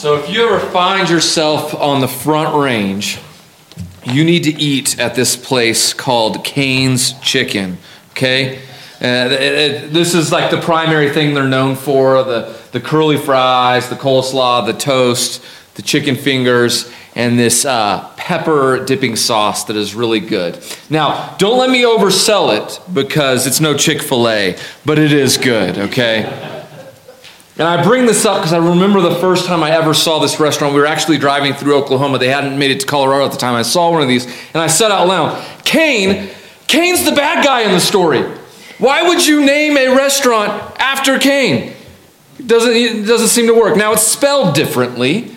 So if you ever find yourself on the front range, you need to eat at this place called Cane's Chicken. Okay? Uh, it- it- this is like the primary thing they're known for the, the curly fries, the coleslaw, the toast, the chicken fingers, and this uh, pepper dipping sauce that is really good. Now, don't let me oversell it because it's no Chick fil A, but it is good, okay? And I bring this up because I remember the first time I ever saw this restaurant. We were actually driving through Oklahoma. They hadn't made it to Colorado at the time. I saw one of these and I said out loud, Cain, Cain's the bad guy in the story. Why would you name a restaurant after Cain? It doesn't, it doesn't seem to work. Now, it's spelled differently,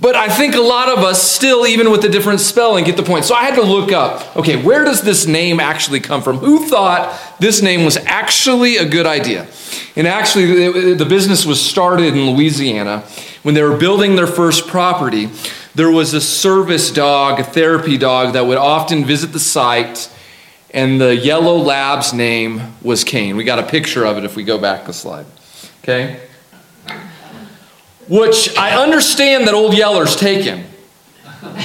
but I think a lot of us still, even with the different spelling, get the point. So I had to look up okay, where does this name actually come from? Who thought this name was actually a good idea? And actually, the business was started in Louisiana. When they were building their first property, there was a service dog, a therapy dog, that would often visit the site, and the yellow lab's name was Cane. We got a picture of it if we go back the slide. Okay? Which I understand that Old Yeller's taken.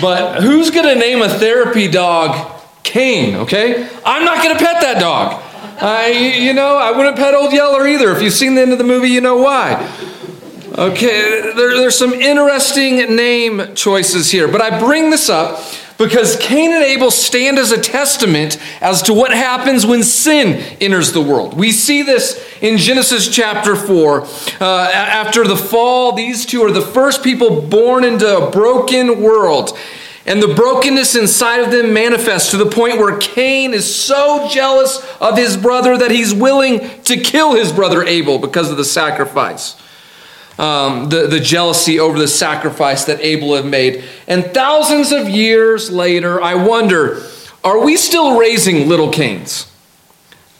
But who's going to name a therapy dog Cane, okay? I'm not going to pet that dog. I, you know, I wouldn't pet Old Yeller either. If you've seen the end of the movie, you know why. Okay, there, there's some interesting name choices here, but I bring this up because Cain and Abel stand as a testament as to what happens when sin enters the world. We see this in Genesis chapter 4. Uh, after the fall, these two are the first people born into a broken world. And the brokenness inside of them manifests to the point where Cain is so jealous of his brother that he's willing to kill his brother Abel because of the sacrifice um, the, the jealousy over the sacrifice that Abel had made. And thousands of years later, I wonder are we still raising little Cains?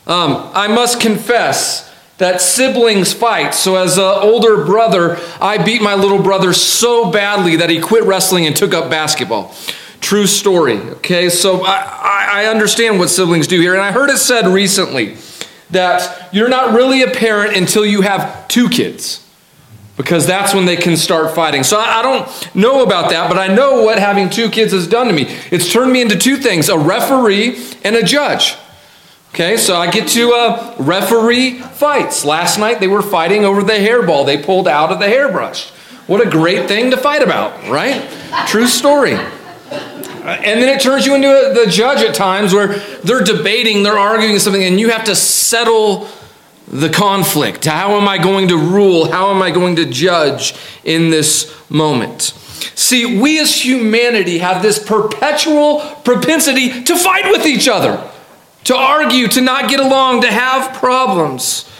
Um, I must confess that siblings fight. So, as an older brother, I beat my little brother so badly that he quit wrestling and took up basketball. True story. Okay, so I, I understand what siblings do here. And I heard it said recently that you're not really a parent until you have two kids because that's when they can start fighting. So I I don't know about that, but I know what having two kids has done to me. It's turned me into two things a referee and a judge. Okay, so I get to uh, referee fights. Last night they were fighting over the hairball they pulled out of the hairbrush. What a great thing to fight about, right? True story. Uh, And then it turns you into a, the judge at times where they're debating, they're arguing something, and you have to settle the conflict. How am I going to rule? How am I going to judge in this moment? See, we as humanity have this perpetual propensity to fight with each other, to argue, to not get along, to have problems.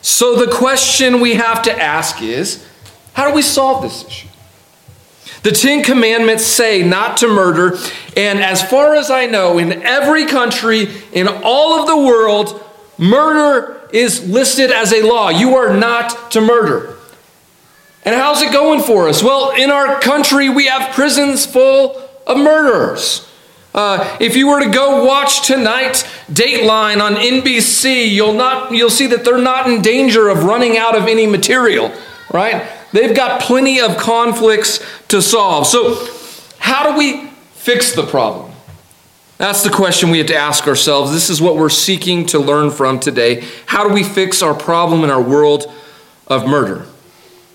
So the question we have to ask is how do we solve this issue? The Ten Commandments say not to murder, and as far as I know, in every country in all of the world, murder is listed as a law. You are not to murder. And how's it going for us? Well, in our country, we have prisons full of murderers. Uh, if you were to go watch tonight Dateline on NBC, you'll not you'll see that they're not in danger of running out of any material, right? They've got plenty of conflicts to solve. So, how do we fix the problem? That's the question we have to ask ourselves. This is what we're seeking to learn from today. How do we fix our problem in our world of murder?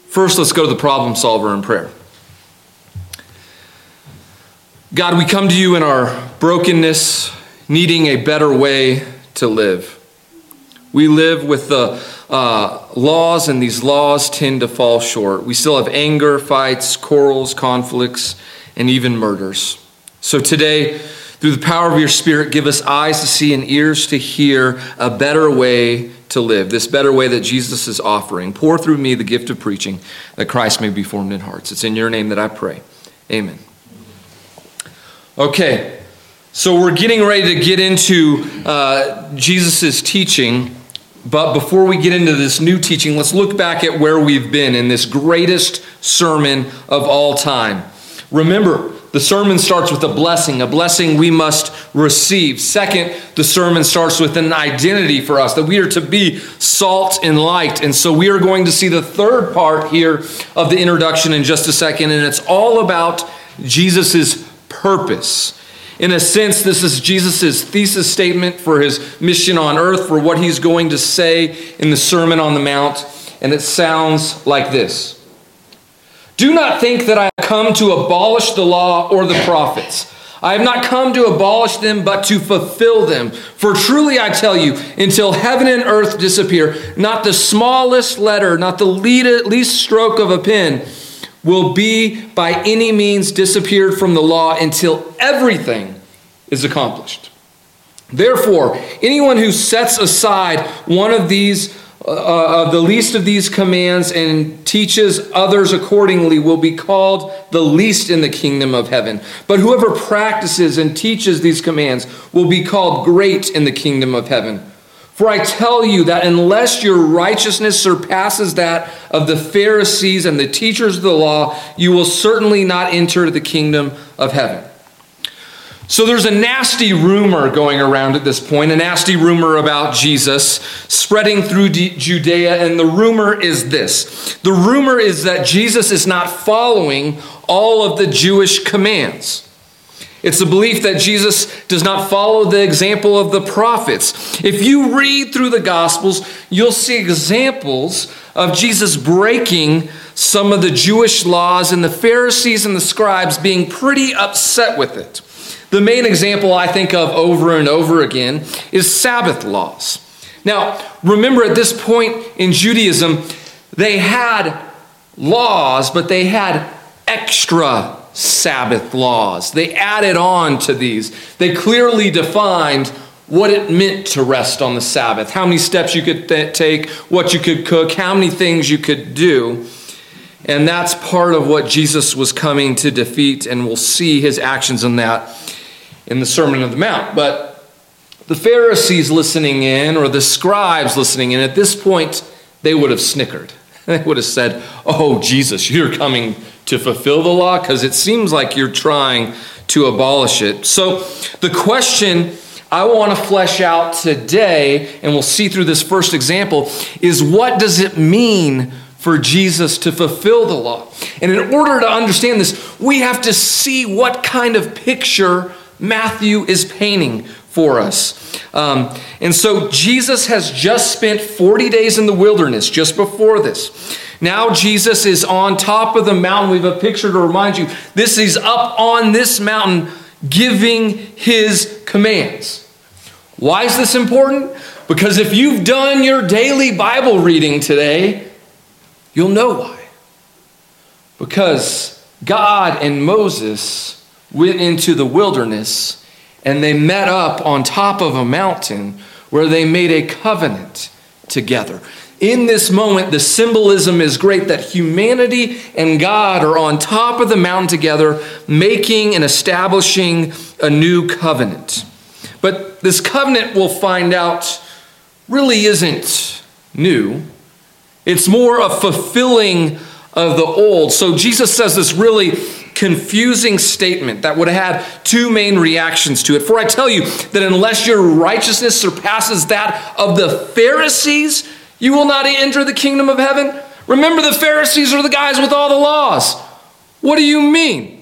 First, let's go to the problem solver in prayer. God, we come to you in our brokenness, needing a better way to live. We live with the uh, laws, and these laws tend to fall short. We still have anger, fights, quarrels, conflicts, and even murders. So today, through the power of your Spirit, give us eyes to see and ears to hear a better way to live, this better way that Jesus is offering. Pour through me the gift of preaching that Christ may be formed in hearts. It's in your name that I pray. Amen. Okay, so we're getting ready to get into uh, Jesus' teaching. But before we get into this new teaching, let's look back at where we've been in this greatest sermon of all time. Remember, the sermon starts with a blessing, a blessing we must receive. Second, the sermon starts with an identity for us, that we are to be salt and light. And so we are going to see the third part here of the introduction in just a second, and it's all about Jesus' purpose. In a sense, this is Jesus' thesis statement for his mission on earth, for what he's going to say in the Sermon on the Mount, and it sounds like this. Do not think that I have come to abolish the law or the prophets. I have not come to abolish them, but to fulfill them. For truly I tell you, until heaven and earth disappear, not the smallest letter, not the least stroke of a pen will be by any means disappeared from the law until everything is accomplished. Therefore, anyone who sets aside one of these uh, of the least of these commands and teaches others accordingly will be called the least in the kingdom of heaven. But whoever practices and teaches these commands will be called great in the kingdom of heaven. For I tell you that unless your righteousness surpasses that of the Pharisees and the teachers of the law, you will certainly not enter the kingdom of heaven. So there's a nasty rumor going around at this point, a nasty rumor about Jesus spreading through Judea. And the rumor is this the rumor is that Jesus is not following all of the Jewish commands. It's a belief that Jesus does not follow the example of the prophets. If you read through the Gospels, you'll see examples of Jesus breaking some of the Jewish laws and the Pharisees and the scribes being pretty upset with it. The main example I think of over and over again is Sabbath laws. Now, remember at this point in Judaism, they had laws, but they had extra Sabbath laws. They added on to these. They clearly defined what it meant to rest on the Sabbath, how many steps you could th- take, what you could cook, how many things you could do. And that's part of what Jesus was coming to defeat, and we'll see his actions in that in the Sermon on the Mount. But the Pharisees listening in, or the scribes listening in, at this point, they would have snickered. They would have said, Oh, Jesus, you're coming to fulfill the law? Because it seems like you're trying to abolish it. So the question I want to flesh out today, and we'll see through this first example, is what does it mean for Jesus to fulfill the law? And in order to understand this, we have to see what kind of picture Matthew is painting for us. Um, and so Jesus has just spent 40 days in the wilderness just before this. Now Jesus is on top of the mountain. We have a picture to remind you this is up on this mountain giving his commands. Why is this important? Because if you've done your daily Bible reading today, you'll know why. Because God and Moses went into the wilderness and they met up on top of a mountain where they made a covenant together. In this moment, the symbolism is great that humanity and God are on top of the mountain together, making and establishing a new covenant. But this covenant, we'll find out, really isn't new. It's more a fulfilling of the old. So Jesus says this really confusing statement that would have had two main reactions to it. For I tell you that unless your righteousness surpasses that of the Pharisees, you will not enter the kingdom of heaven. Remember, the Pharisees are the guys with all the laws. What do you mean?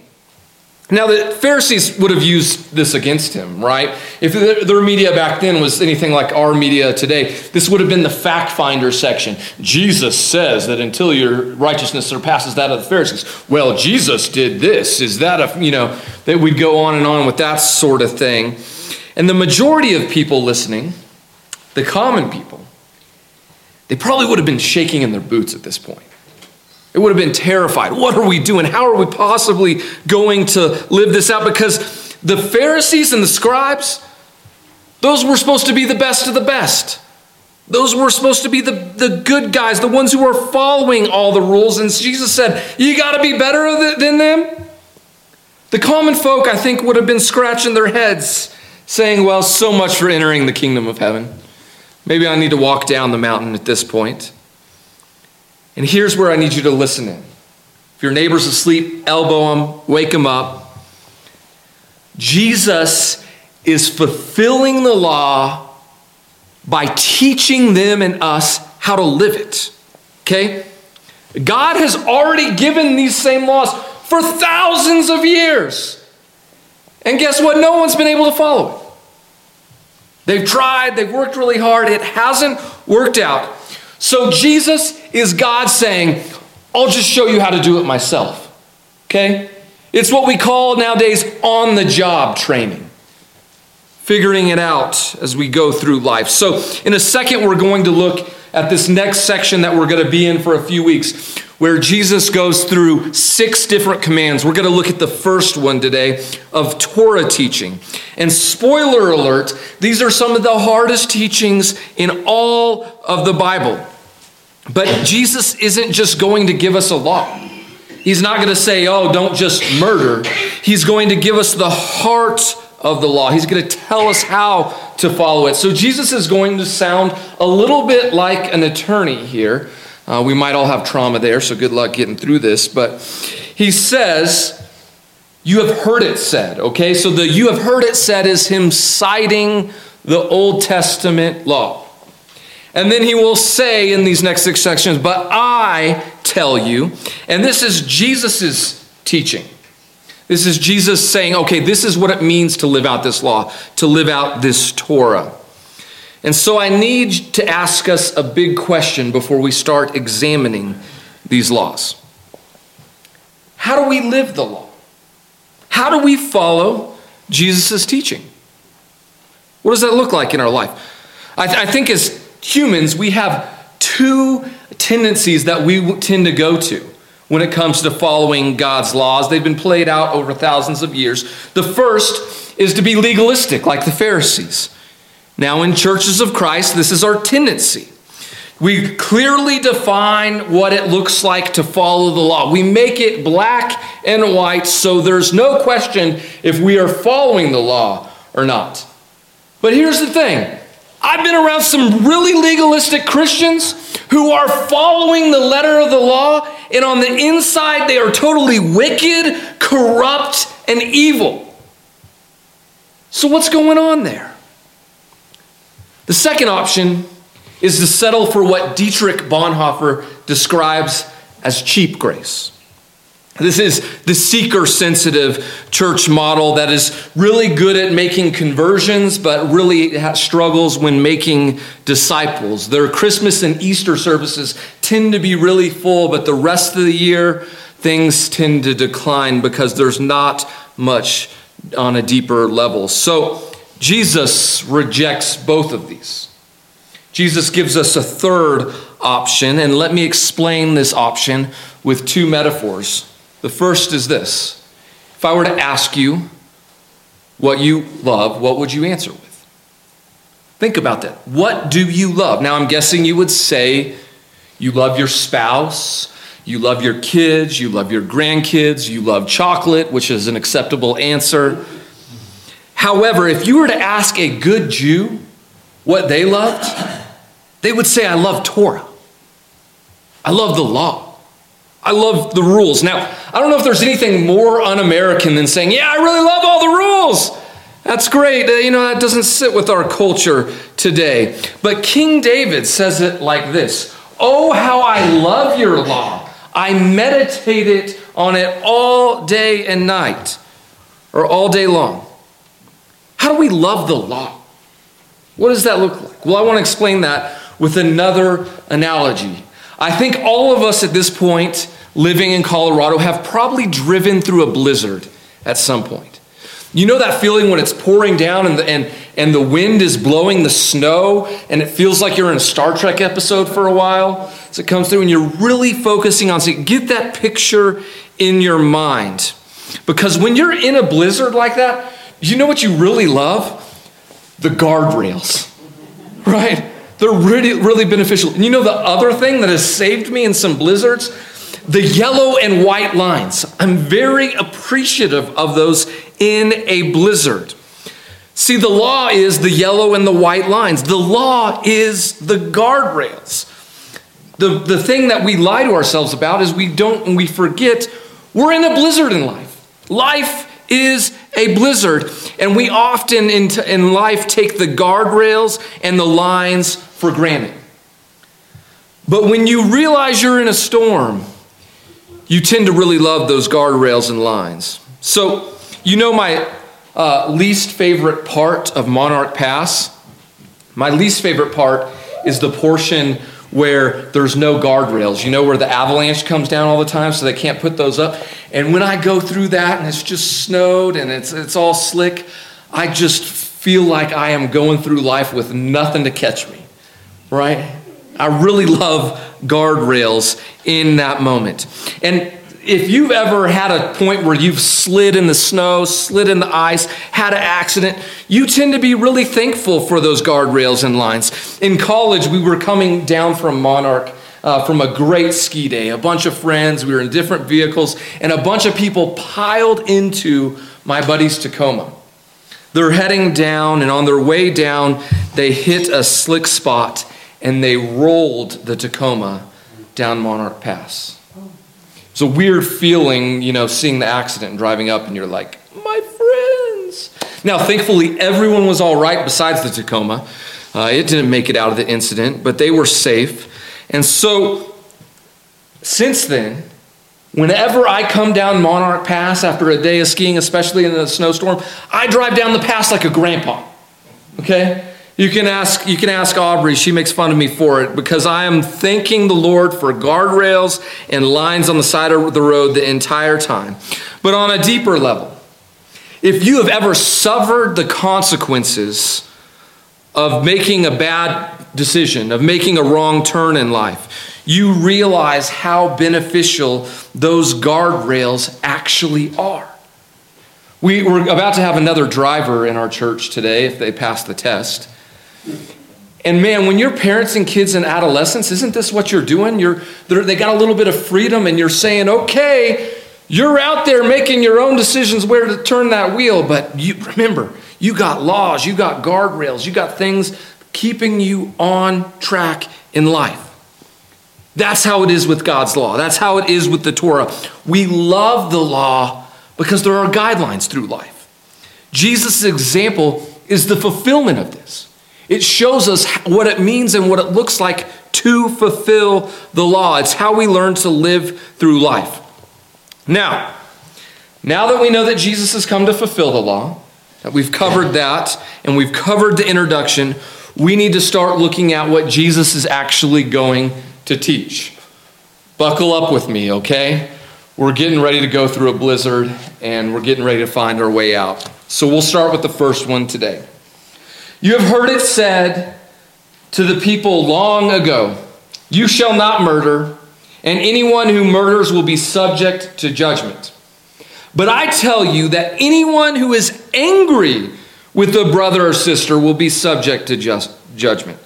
Now, the Pharisees would have used this against him, right? If their media back then was anything like our media today, this would have been the fact finder section. Jesus says that until your righteousness surpasses that of the Pharisees. Well, Jesus did this. Is that a, you know, that we'd go on and on with that sort of thing. And the majority of people listening, the common people, they probably would have been shaking in their boots at this point. It would have been terrified. What are we doing? How are we possibly going to live this out? Because the Pharisees and the scribes, those were supposed to be the best of the best. Those were supposed to be the, the good guys, the ones who were following all the rules. And Jesus said, You got to be better than them. The common folk, I think, would have been scratching their heads, saying, Well, so much for entering the kingdom of heaven. Maybe I need to walk down the mountain at this point. And here's where I need you to listen in. If your neighbor's asleep, elbow him, wake him up. Jesus is fulfilling the law by teaching them and us how to live it. Okay? God has already given these same laws for thousands of years. And guess what? No one's been able to follow it. They've tried, they've worked really hard, it hasn't worked out. So Jesus is God saying, I'll just show you how to do it myself. Okay? It's what we call nowadays on the job training, figuring it out as we go through life. So, in a second, we're going to look at this next section that we're going to be in for a few weeks, where Jesus goes through six different commands. We're going to look at the first one today of Torah teaching. And spoiler alert, these are some of the hardest teachings in all of the Bible. But Jesus isn't just going to give us a law. He's not going to say, oh, don't just murder. He's going to give us the heart of the law. He's going to tell us how to follow it. So Jesus is going to sound a little bit like an attorney here. Uh, we might all have trauma there, so good luck getting through this. But he says, You have heard it said, okay? So the you have heard it said is him citing the Old Testament law. And then he will say in these next six sections, But I tell you, and this is Jesus' teaching. This is Jesus saying, okay, this is what it means to live out this law, to live out this Torah. And so I need to ask us a big question before we start examining these laws. How do we live the law? How do we follow Jesus' teaching? What does that look like in our life? I, th- I think as humans, we have two tendencies that we tend to go to when it comes to following God's laws. They've been played out over thousands of years. The first is to be legalistic, like the Pharisees. Now, in churches of Christ, this is our tendency. We clearly define what it looks like to follow the law. We make it black and white so there's no question if we are following the law or not. But here's the thing I've been around some really legalistic Christians who are following the letter of the law, and on the inside, they are totally wicked, corrupt, and evil. So, what's going on there? The second option is to settle for what Dietrich Bonhoeffer describes as cheap grace. This is the seeker sensitive church model that is really good at making conversions, but really struggles when making disciples. Their Christmas and Easter services tend to be really full, but the rest of the year, things tend to decline because there's not much on a deeper level. So Jesus rejects both of these. Jesus gives us a third option, and let me explain this option with two metaphors. The first is this If I were to ask you what you love, what would you answer with? Think about that. What do you love? Now, I'm guessing you would say you love your spouse, you love your kids, you love your grandkids, you love chocolate, which is an acceptable answer. However, if you were to ask a good Jew what they loved, they would say, I love Torah. I love the law. I love the rules. Now, I don't know if there's anything more un American than saying, Yeah, I really love all the rules. That's great. Uh, you know, that doesn't sit with our culture today. But King David says it like this Oh, how I love your law. I meditate it on it all day and night, or all day long. How do we love the law? What does that look like? Well, I want to explain that with another analogy. I think all of us at this point living in Colorado have probably driven through a blizzard at some point. You know that feeling when it's pouring down and the, and, and the wind is blowing the snow and it feels like you're in a Star Trek episode for a while as it comes through and you're really focusing on it. Get that picture in your mind. Because when you're in a blizzard like that, you know what you really love? The guardrails, right? They're really, really beneficial. And you know the other thing that has saved me in some blizzards? The yellow and white lines. I'm very appreciative of those in a blizzard. See, the law is the yellow and the white lines. The law is the guardrails. The, the thing that we lie to ourselves about is we don't and we forget we're in a blizzard in life. Life is a blizzard. And we often in, in life take the guardrails and the lines for granted. But when you realize you're in a storm, you tend to really love those guardrails and lines. So, you know my uh, least favorite part of Monarch Pass? My least favorite part is the portion where there's no guardrails. You know, where the avalanche comes down all the time, so they can't put those up. And when I go through that and it's just snowed and it's, it's all slick, I just feel like I am going through life with nothing to catch me, right? I really love guardrails in that moment. And if you've ever had a point where you've slid in the snow, slid in the ice, had an accident, you tend to be really thankful for those guardrails and lines. In college, we were coming down from Monarch. Uh, from a great ski day, a bunch of friends, we were in different vehicles, and a bunch of people piled into my buddy's Tacoma. They're heading down, and on their way down, they hit a slick spot and they rolled the Tacoma down Monarch Pass. It's a weird feeling, you know, seeing the accident and driving up, and you're like, my friends. Now, thankfully, everyone was all right besides the Tacoma. Uh, it didn't make it out of the incident, but they were safe. And so, since then, whenever I come down Monarch Pass after a day of skiing, especially in a snowstorm, I drive down the pass like a grandpa. Okay? You can ask you can ask Aubrey, she makes fun of me for it because I am thanking the Lord for guardrails and lines on the side of the road the entire time. But on a deeper level, if you have ever suffered the consequences of making a bad decision, of making a wrong turn in life, you realize how beneficial those guardrails actually are. We, we're about to have another driver in our church today if they pass the test. And man, when you're parents and kids in adolescence, isn't this what you're doing? You're, they got a little bit of freedom and you're saying, okay, you're out there making your own decisions where to turn that wheel. But you remember, you got laws, you got guardrails, you got things keeping you on track in life. That's how it is with God's law. That's how it is with the Torah. We love the law because there are guidelines through life. Jesus' example is the fulfillment of this. It shows us what it means and what it looks like to fulfill the law. It's how we learn to live through life. Now, now that we know that Jesus has come to fulfill the law, that we've covered that and we've covered the introduction, we need to start looking at what Jesus is actually going to teach. Buckle up with me, okay? We're getting ready to go through a blizzard and we're getting ready to find our way out. So we'll start with the first one today. You have heard it said to the people long ago You shall not murder, and anyone who murders will be subject to judgment. But I tell you that anyone who is angry with a brother or sister will be subject to just judgment.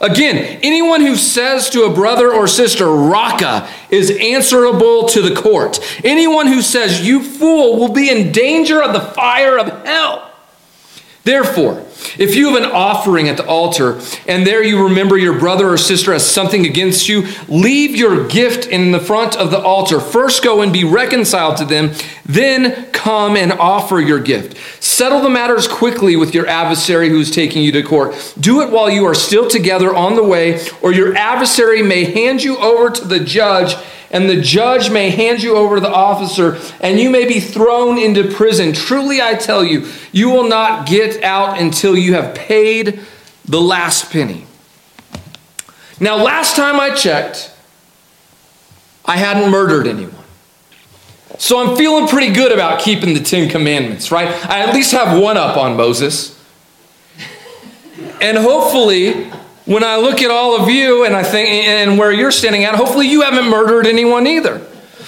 Again, anyone who says to a brother or sister, Raca, is answerable to the court. Anyone who says, You fool, will be in danger of the fire of hell. Therefore, if you have an offering at the altar and there you remember your brother or sister has something against you, leave your gift in the front of the altar. First go and be reconciled to them, then come and offer your gift. Settle the matters quickly with your adversary who is taking you to court. Do it while you are still together on the way, or your adversary may hand you over to the judge and the judge may hand you over to the officer, and you may be thrown into prison. Truly, I tell you, you will not get out until you have paid the last penny. Now, last time I checked, I hadn't murdered anyone. So I'm feeling pretty good about keeping the Ten Commandments, right? I at least have one up on Moses. And hopefully, when I look at all of you and I think and where you're standing at, hopefully you haven't murdered anyone either.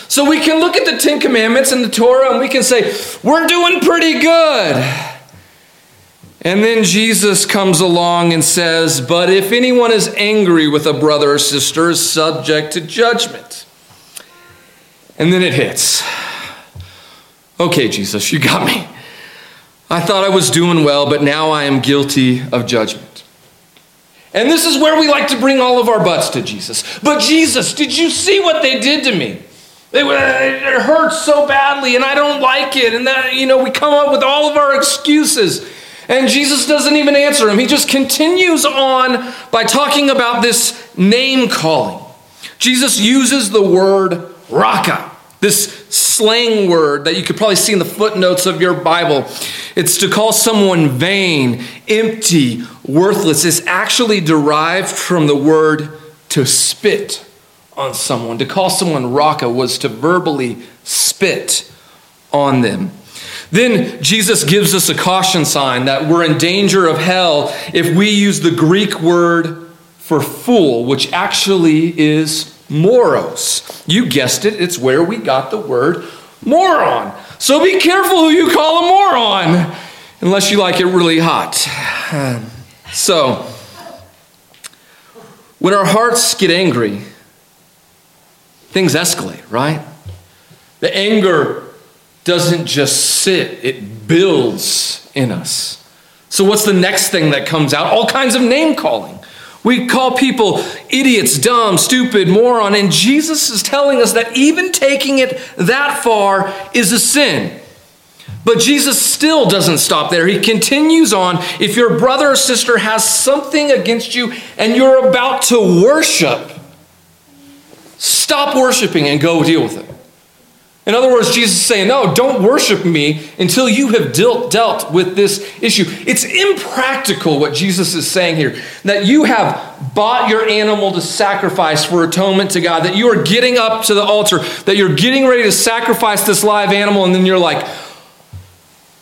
So we can look at the Ten Commandments and the Torah and we can say, we're doing pretty good. And then Jesus comes along and says, But if anyone is angry with a brother or sister, is subject to judgment. And then it hits. Okay, Jesus, you got me. I thought I was doing well, but now I am guilty of judgment. And this is where we like to bring all of our buts to Jesus. But Jesus, did you see what they did to me? It, it hurts so badly, and I don't like it. And that, you know, we come up with all of our excuses. And Jesus doesn't even answer him. He just continues on by talking about this name calling. Jesus uses the word Raca, this slang word that you could probably see in the footnotes of your Bible. It's to call someone vain, empty, worthless. It's actually derived from the word to spit on someone. To call someone Raca was to verbally spit on them. Then Jesus gives us a caution sign that we're in danger of hell if we use the Greek word for fool, which actually is moros. You guessed it, it's where we got the word moron. So be careful who you call a moron, unless you like it really hot. So, when our hearts get angry, things escalate, right? The anger doesn't just sit, it builds in us. So, what's the next thing that comes out? All kinds of name calling. We call people idiots, dumb, stupid, moron, and Jesus is telling us that even taking it that far is a sin. But Jesus still doesn't stop there. He continues on. If your brother or sister has something against you and you're about to worship, stop worshiping and go deal with it. In other words, Jesus is saying, No, don't worship me until you have dealt, dealt with this issue. It's impractical what Jesus is saying here that you have bought your animal to sacrifice for atonement to God, that you are getting up to the altar, that you're getting ready to sacrifice this live animal, and then you're like,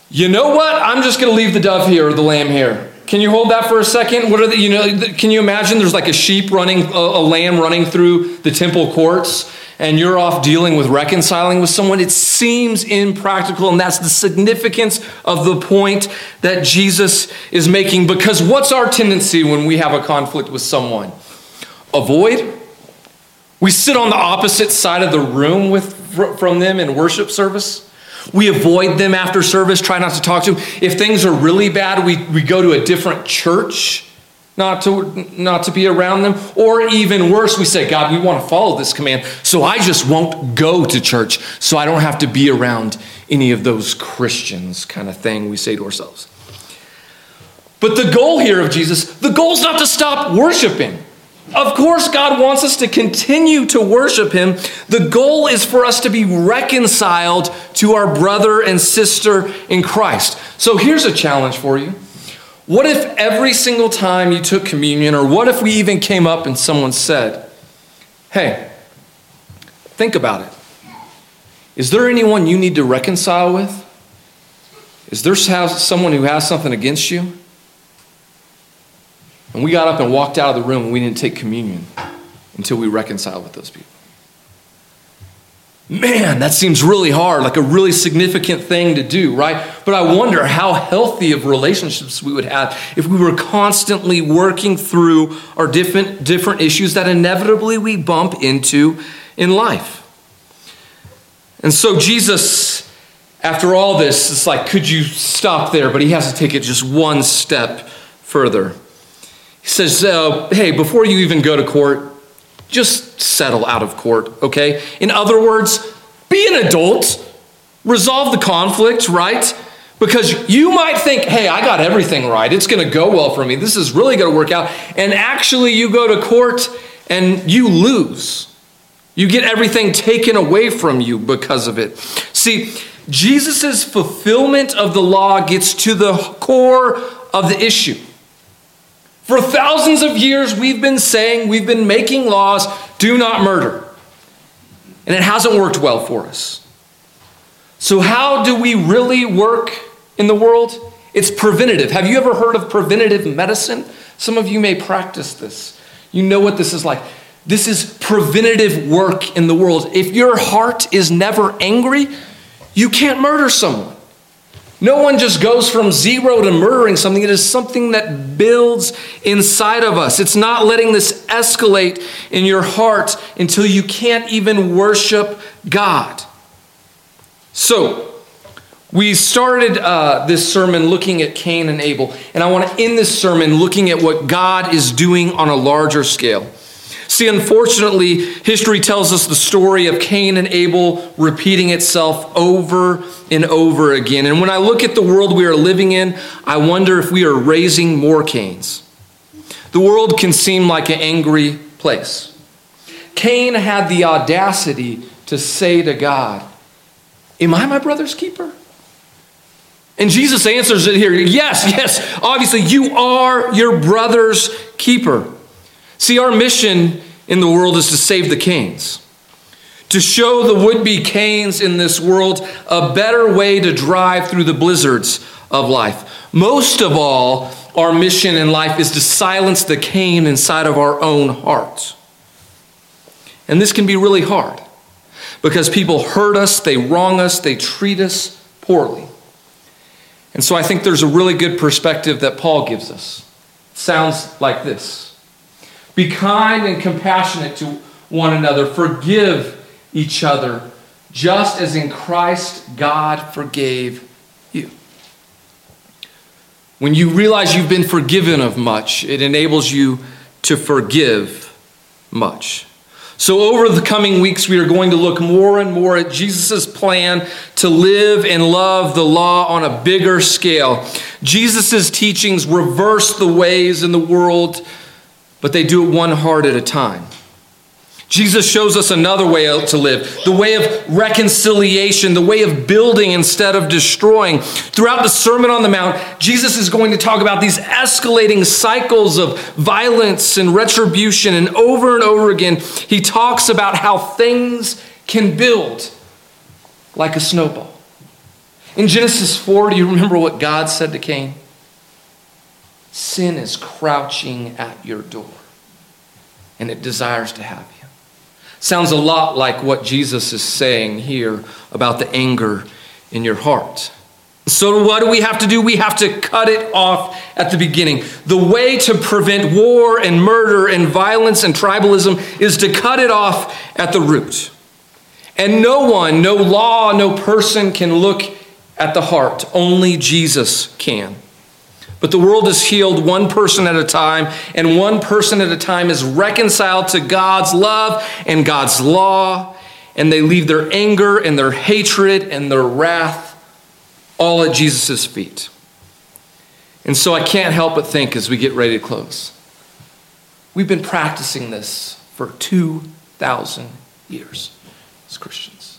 You know what? I'm just going to leave the dove here or the lamb here. Can you hold that for a second? What are the, you know, can you imagine there's like a sheep running, a, a lamb running through the temple courts? And you're off dealing with reconciling with someone, it seems impractical. And that's the significance of the point that Jesus is making. Because what's our tendency when we have a conflict with someone? Avoid. We sit on the opposite side of the room with, from them in worship service. We avoid them after service, try not to talk to them. If things are really bad, we, we go to a different church not to, not to be around them. Or even worse, we say, God, we want to follow this command, so I just won't go to church, so I don't have to be around any of those Christians, kind of thing we say to ourselves. But the goal here of Jesus, the goal is not to stop worshiping. Of course, God wants us to continue to worship Him. The goal is for us to be reconciled to our brother and sister in Christ. So here's a challenge for you. What if every single time you took communion, or what if we even came up and someone said, Hey, think about it. Is there anyone you need to reconcile with? Is there someone who has something against you? And we got up and walked out of the room and we didn't take communion until we reconciled with those people. Man, that seems really hard, like a really significant thing to do, right? But I wonder how healthy of relationships we would have if we were constantly working through our different, different issues that inevitably we bump into in life. And so Jesus, after all this, it's like, could you stop there? But he has to take it just one step further. He says, uh, hey, before you even go to court, just settle out of court, okay? In other words, be an adult, resolve the conflict, right? Because you might think, hey, I got everything right. It's going to go well for me. This is really going to work out. And actually, you go to court and you lose. You get everything taken away from you because of it. See, Jesus' fulfillment of the law gets to the core of the issue. For thousands of years, we've been saying, we've been making laws do not murder. And it hasn't worked well for us. So, how do we really work in the world? It's preventative. Have you ever heard of preventative medicine? Some of you may practice this. You know what this is like. This is preventative work in the world. If your heart is never angry, you can't murder someone. No one just goes from zero to murdering something. It is something that builds inside of us. It's not letting this escalate in your heart until you can't even worship God. So, we started uh, this sermon looking at Cain and Abel, and I want to end this sermon looking at what God is doing on a larger scale. See, unfortunately, history tells us the story of Cain and Abel repeating itself over and over again. And when I look at the world we are living in, I wonder if we are raising more Cains. The world can seem like an angry place. Cain had the audacity to say to God, Am I my brother's keeper? And Jesus answers it here yes, yes, obviously, you are your brother's keeper. See, our mission in the world is to save the Cains, to show the would be Cains in this world a better way to drive through the blizzards of life. Most of all, our mission in life is to silence the Cain inside of our own hearts. And this can be really hard because people hurt us, they wrong us, they treat us poorly. And so I think there's a really good perspective that Paul gives us. It sounds like this Be kind and compassionate to one another, forgive each other, just as in Christ God forgave you. When you realize you've been forgiven of much, it enables you to forgive much. So, over the coming weeks, we are going to look more and more at Jesus' plan to live and love the law on a bigger scale. Jesus' teachings reverse the ways in the world, but they do it one heart at a time. Jesus shows us another way out to live the way of reconciliation, the way of building instead of destroying. Throughout the Sermon on the Mount, Jesus is going to talk about these escalating cycles of violence and retribution. And over and over again, he talks about how things can build like a snowball. In Genesis 4, do you remember what God said to Cain? Sin is crouching at your door, and it desires to have you. Sounds a lot like what Jesus is saying here about the anger in your heart. So, what do we have to do? We have to cut it off at the beginning. The way to prevent war and murder and violence and tribalism is to cut it off at the root. And no one, no law, no person can look at the heart. Only Jesus can. But the world is healed one person at a time, and one person at a time is reconciled to God's love and God's law, and they leave their anger and their hatred and their wrath all at Jesus' feet. And so I can't help but think as we get ready to close, we've been practicing this for 2,000 years as Christians.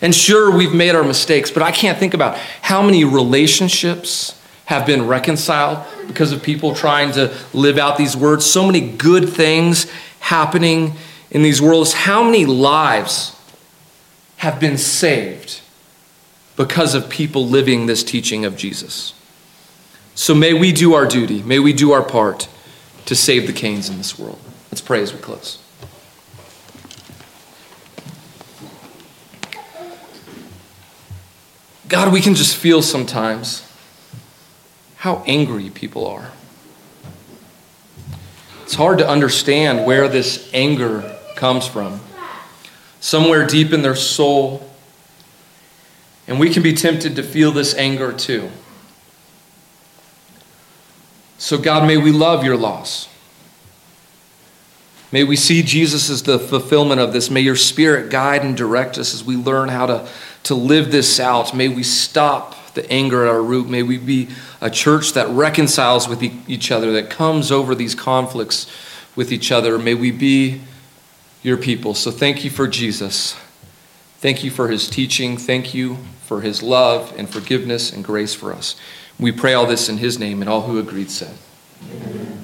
And sure, we've made our mistakes, but I can't think about how many relationships have been reconciled because of people trying to live out these words. So many good things happening in these worlds. How many lives have been saved because of people living this teaching of Jesus? So may we do our duty, may we do our part to save the Cains in this world. Let's pray as we close. God, we can just feel sometimes how angry people are. It's hard to understand where this anger comes from. Somewhere deep in their soul. And we can be tempted to feel this anger too. So, God, may we love your loss. May we see Jesus as the fulfillment of this. May your spirit guide and direct us as we learn how to, to live this out. May we stop the anger at our root. May we be a church that reconciles with each other, that comes over these conflicts with each other. May we be your people. So thank you for Jesus. Thank you for his teaching. Thank you for his love and forgiveness and grace for us. We pray all this in his name, and all who agreed said. Amen.